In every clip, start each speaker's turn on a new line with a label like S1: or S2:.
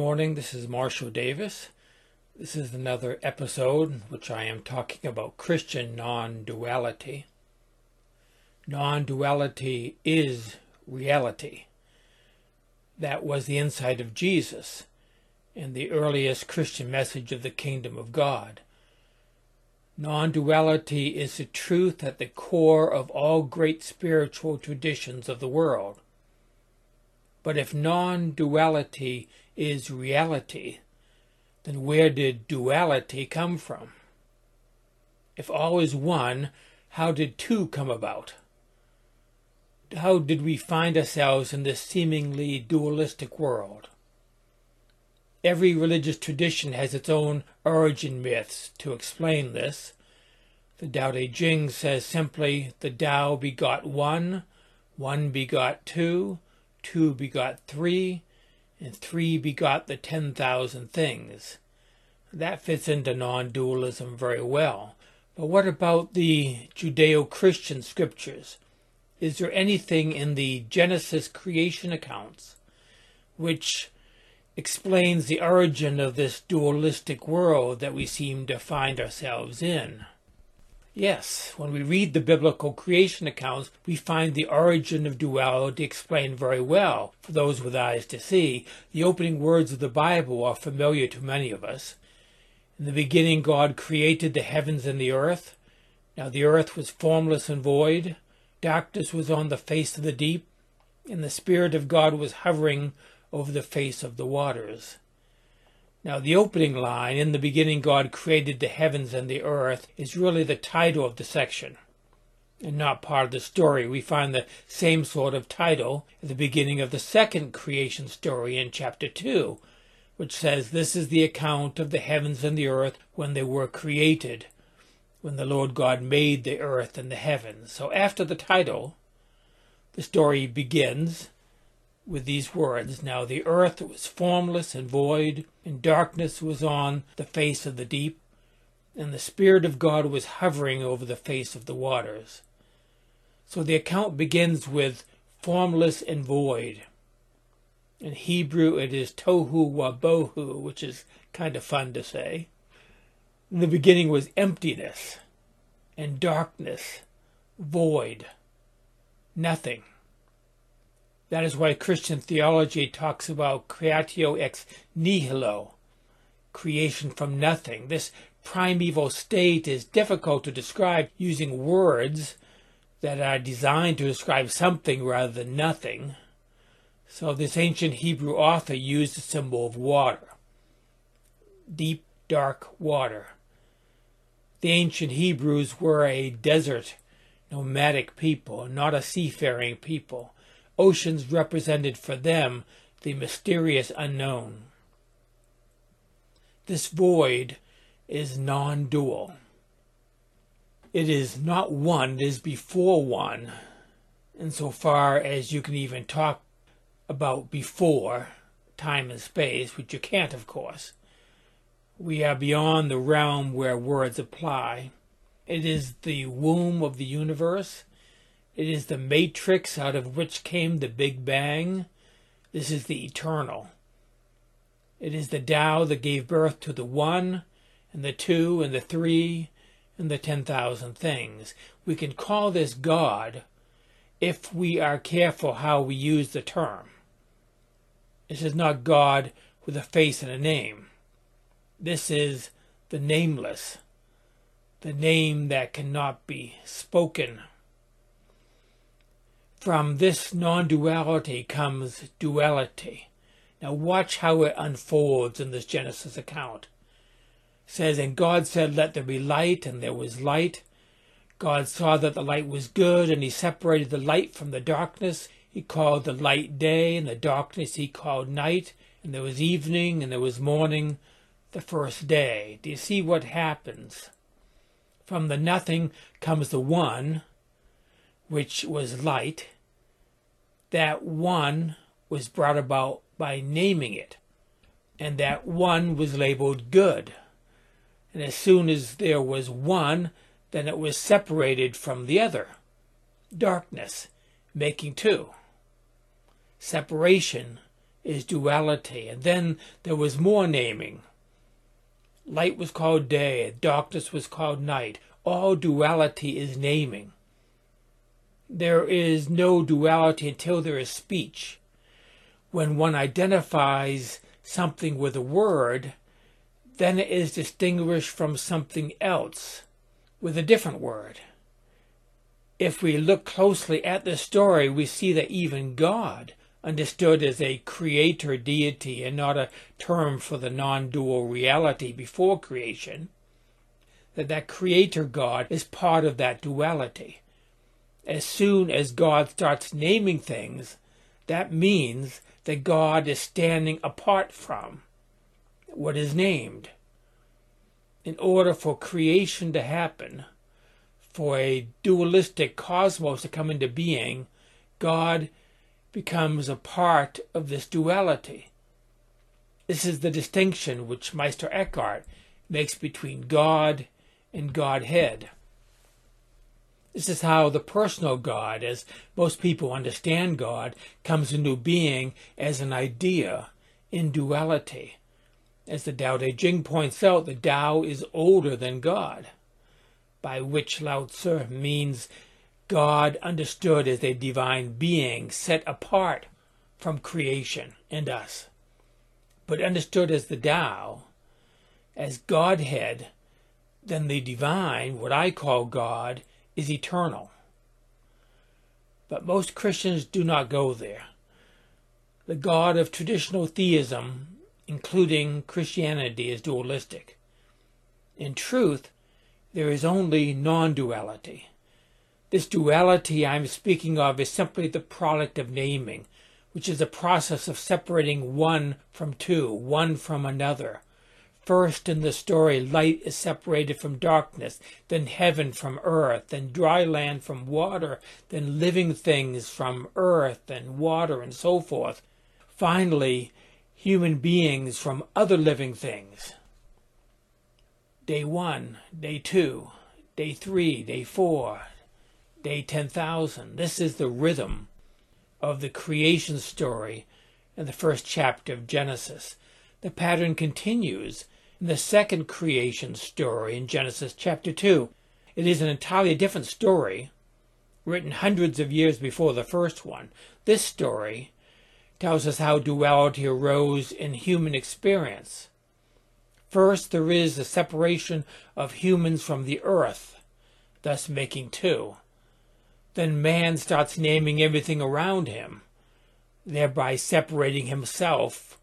S1: Morning, this is Marshall Davis. This is another episode in which I am talking about Christian non duality. Non duality is reality. That was the insight of Jesus and the earliest Christian message of the kingdom of God. Non duality is the truth at the core of all great spiritual traditions of the world. But if non duality is reality, then where did duality come from? If all is one, how did two come about? How did we find ourselves in this seemingly dualistic world? Every religious tradition has its own origin myths to explain this. The Tao Te Ching says simply, the Tao begot one, one begot two, two begot three, and three begot the ten thousand things. That fits into non dualism very well. But what about the Judeo Christian scriptures? Is there anything in the Genesis creation accounts which explains the origin of this dualistic world that we seem to find ourselves in? Yes, when we read the biblical creation accounts, we find the origin of duality explained very well. For those with eyes to see, the opening words of the Bible are familiar to many of us. In the beginning, God created the heavens and the earth. Now the earth was formless and void. Darkness was on the face of the deep, and the Spirit of God was hovering over the face of the waters. Now, the opening line, in the beginning God created the heavens and the earth, is really the title of the section and not part of the story. We find the same sort of title at the beginning of the second creation story in chapter 2, which says, This is the account of the heavens and the earth when they were created, when the Lord God made the earth and the heavens. So after the title, the story begins with these words Now the earth was formless and void, and darkness was on the face of the deep, and the Spirit of God was hovering over the face of the waters. So the account begins with formless and void. In Hebrew, it is tohu wabohu, which is kind of fun to say. In the beginning was emptiness and darkness, void, nothing. That is why Christian theology talks about creatio ex nihilo, creation from nothing. This primeval state is difficult to describe using words that are designed to describe something rather than nothing. So this ancient Hebrew author used the symbol of water. Deep, dark water. The ancient Hebrews were a desert, nomadic people, not a seafaring people oceans represented for them the mysterious unknown. This void is non dual. It is not one, it is before one, insofar as you can even talk about before time and space, which you can't, of course. We are beyond the realm where words apply. It is the womb of the universe. It is the matrix out of which came the Big Bang. This is the eternal. It is the Tao that gave birth to the one, and the two, and the three, and the ten thousand things. We can call this God if we are careful how we use the term. This is not God with a face and a name. This is the nameless, the name that cannot be spoken from this non duality comes duality. Now, watch how it unfolds in this Genesis account. It says, And God said, Let there be light, and there was light. God saw that the light was good, and he separated the light from the darkness. He called the light day, and the darkness he called night. And there was evening, and there was morning, the first day. Do you see what happens? From the nothing comes the one, which was light. That one was brought about by naming it, and that one was labeled good. And as soon as there was one, then it was separated from the other. Darkness, making two. Separation is duality. And then there was more naming. Light was called day, darkness was called night. All duality is naming. There is no duality until there is speech. When one identifies something with a word, then it is distinguished from something else with a different word. If we look closely at the story, we see that even God understood as a creator deity and not a term for the non-dual reality before creation, that that creator God is part of that duality. As soon as God starts naming things, that means that God is standing apart from what is named. In order for creation to happen, for a dualistic cosmos to come into being, God becomes a part of this duality. This is the distinction which Meister Eckhart makes between God and Godhead. This is how the personal God, as most people understand God, comes into being as an idea in duality. As the Tao Te Ching points out, the Tao is older than God, by which Lao Tzu means God understood as a divine being set apart from creation and us, but understood as the Tao, as Godhead, then the divine, what I call God, is eternal. But most Christians do not go there. The God of traditional theism, including Christianity, is dualistic. In truth, there is only non duality. This duality I'm speaking of is simply the product of naming, which is the process of separating one from two, one from another. First in the story, light is separated from darkness, then heaven from earth, then dry land from water, then living things from earth and water and so forth. Finally, human beings from other living things. Day one, day two, day three, day four, day 10,000. This is the rhythm of the creation story in the first chapter of Genesis. The pattern continues in the second creation story in Genesis chapter 2. It is an entirely different story, written hundreds of years before the first one. This story tells us how duality arose in human experience. First, there is the separation of humans from the earth, thus making two. Then man starts naming everything around him, thereby separating himself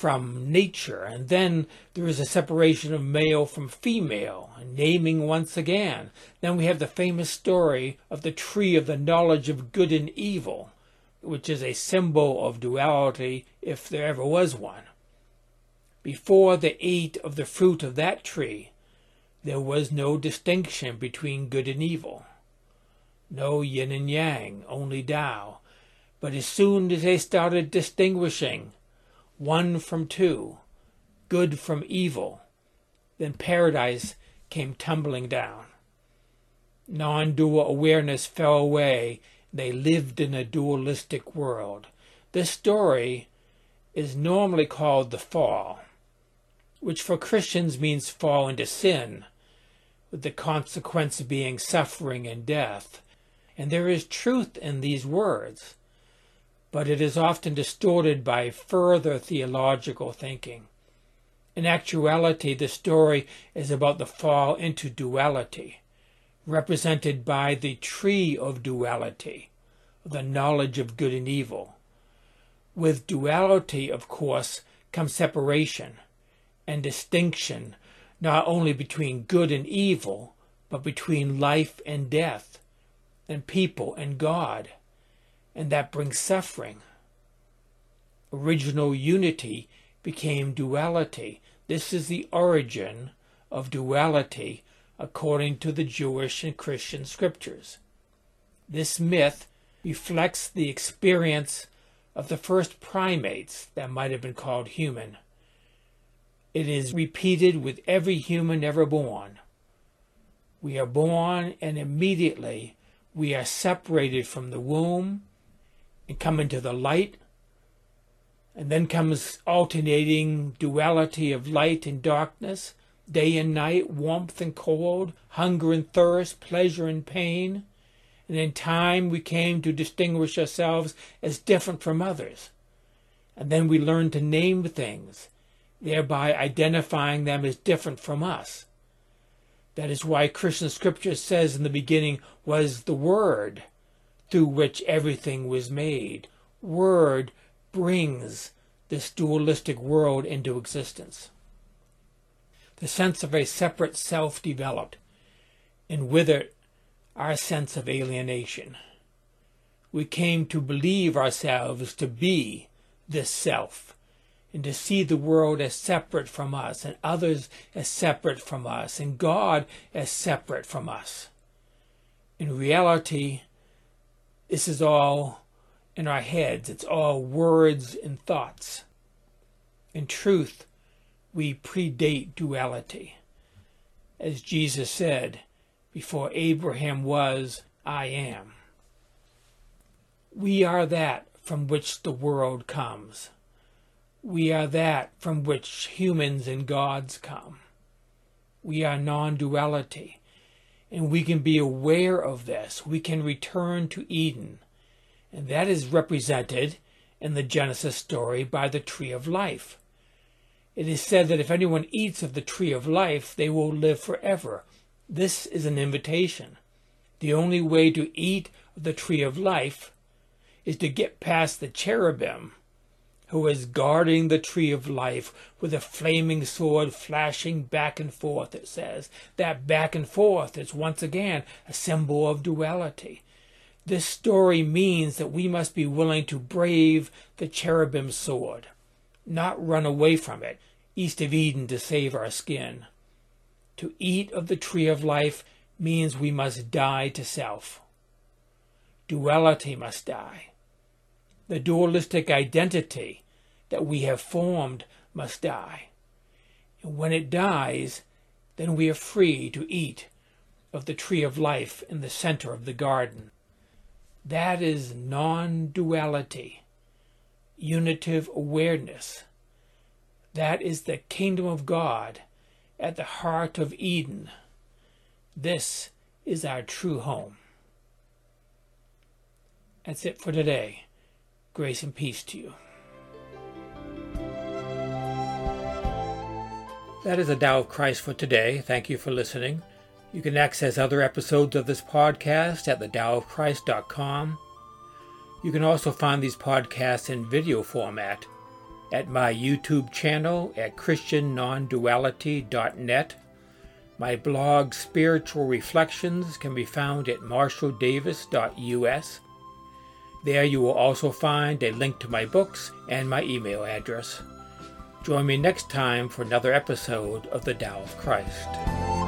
S1: from nature. And then there is a separation of male from female, naming once again. Then we have the famous story of the tree of the knowledge of good and evil, which is a symbol of duality if there ever was one. Before they ate of the fruit of that tree, there was no distinction between good and evil no yin and yang, only Tao. But as soon as they started distinguishing one from two, good from evil, then paradise came tumbling down. Non dual awareness fell away. They lived in a dualistic world. This story is normally called the fall, which for Christians means fall into sin, with the consequence being suffering and death. And there is truth in these words, but it is often distorted by further theological thinking. In actuality, the story is about the fall into duality, represented by the tree of duality, the knowledge of good and evil. With duality, of course, comes separation and distinction not only between good and evil, but between life and death, and people and God, and that brings suffering. Original unity became duality. This is the origin of duality according to the Jewish and Christian scriptures. This myth reflects the experience of the first primates that might have been called human. It is repeated with every human ever born. We are born and immediately we are separated from the womb and come into the light. And then comes alternating duality of light and darkness, day and night, warmth and cold, hunger and thirst, pleasure and pain. And in time we came to distinguish ourselves as different from others. And then we learned to name things, thereby identifying them as different from us. That is why Christian scripture says in the beginning was the Word, through which everything was made. Word brings this dualistic world into existence. The sense of a separate self developed, and with it, our sense of alienation. We came to believe ourselves to be this self, and to see the world as separate from us, and others as separate from us, and God as separate from us. In reality, this is all in our heads, it's all words and thoughts. In truth, we predate duality. As Jesus said, before Abraham was, I am. We are that from which the world comes. We are that from which humans and gods come. We are non duality. And we can be aware of this. We can return to Eden. And that is represented in the Genesis story by the tree of life. It is said that if anyone eats of the tree of life, they will live forever. This is an invitation. The only way to eat of the tree of life is to get past the cherubim who is guarding the tree of life with a flaming sword flashing back and forth, it says. That back and forth is once again a symbol of duality. This story means that we must be willing to brave the cherubim sword, not run away from it, east of Eden to save our skin. To eat of the tree of life means we must die to self. Duality must die. The dualistic identity that we have formed must die. And when it dies, then we are free to eat of the tree of life in the center of the garden. That is non duality, unitive awareness. That is the kingdom of God at the heart of Eden. This is our true home. That's it for today. Grace and peace to you. That is the Tao of Christ for today. Thank you for listening. You can access other episodes of this podcast at thedaoofchrist.com. You can also find these podcasts in video format at my YouTube channel at christiannonduality.net. My blog Spiritual Reflections can be found at marshalldavis.us. There you will also find a link to my books and my email address. Join me next time for another episode of The Tao of Christ.